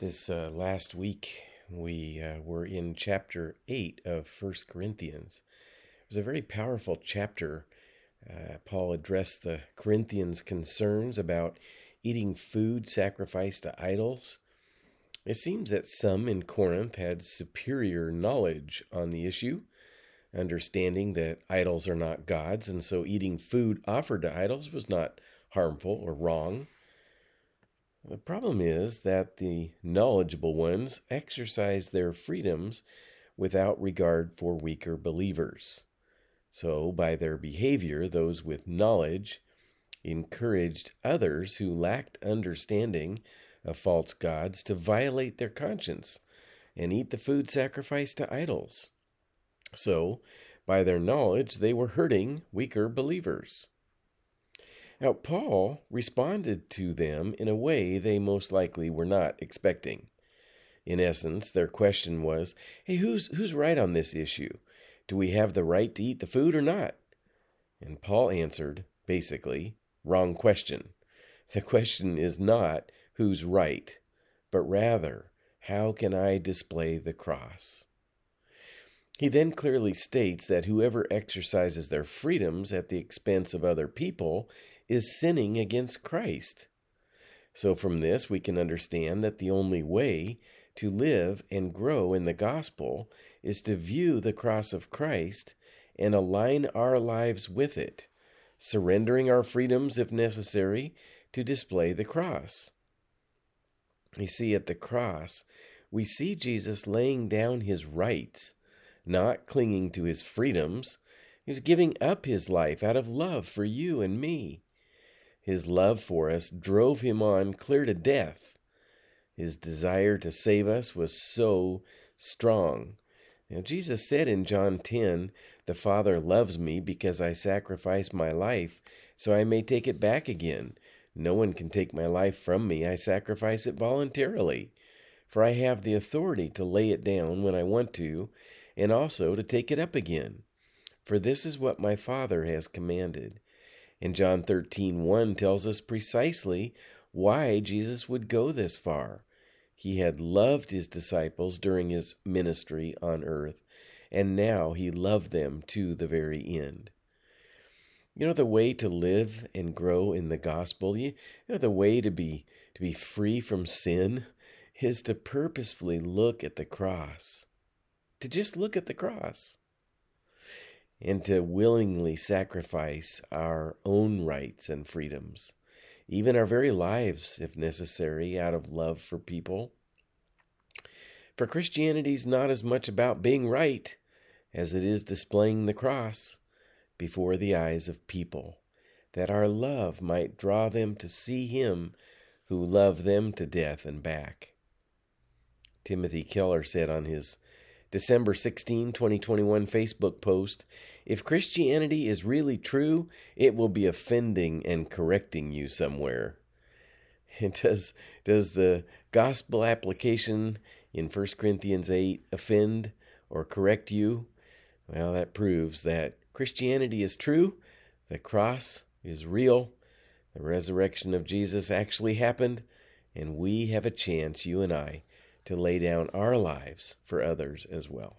This uh, last week, we uh, were in chapter 8 of First Corinthians. It was a very powerful chapter. Uh, Paul addressed the Corinthians' concerns about eating food sacrificed to idols. It seems that some in Corinth had superior knowledge on the issue, understanding that idols are not gods, and so eating food offered to idols was not harmful or wrong. The problem is that the knowledgeable ones exercise their freedoms without regard for weaker believers. So, by their behavior, those with knowledge encouraged others who lacked understanding of false gods to violate their conscience and eat the food sacrificed to idols. So, by their knowledge, they were hurting weaker believers. Now, Paul responded to them in a way they most likely were not expecting. In essence, their question was, Hey, who's, who's right on this issue? Do we have the right to eat the food or not? And Paul answered, basically, wrong question. The question is not who's right, but rather, how can I display the cross? He then clearly states that whoever exercises their freedoms at the expense of other people is sinning against Christ. So, from this, we can understand that the only way to live and grow in the gospel is to view the cross of Christ and align our lives with it, surrendering our freedoms if necessary to display the cross. You see, at the cross, we see Jesus laying down his rights, not clinging to his freedoms. He was giving up his life out of love for you and me. His love for us drove him on clear to death. His desire to save us was so strong. Now, Jesus said in John 10, The Father loves me because I sacrifice my life so I may take it back again. No one can take my life from me. I sacrifice it voluntarily. For I have the authority to lay it down when I want to, and also to take it up again. For this is what my Father has commanded. And John 13, 1 tells us precisely why Jesus would go this far. He had loved his disciples during his ministry on earth, and now he loved them to the very end. You know the way to live and grow in the gospel, you know the way to be to be free from sin is to purposefully look at the cross. To just look at the cross and to willingly sacrifice our own rights and freedoms, even our very lives, if necessary, out of love for people. For Christianity is not as much about being right as it is displaying the cross before the eyes of people, that our love might draw them to see Him who loved them to death and back. Timothy Keller said on his December 16, 2021 Facebook post If Christianity is really true, it will be offending and correcting you somewhere. And does, does the gospel application in 1 Corinthians 8 offend or correct you? Well, that proves that Christianity is true, the cross is real, the resurrection of Jesus actually happened, and we have a chance, you and I, to lay down our lives for others as well.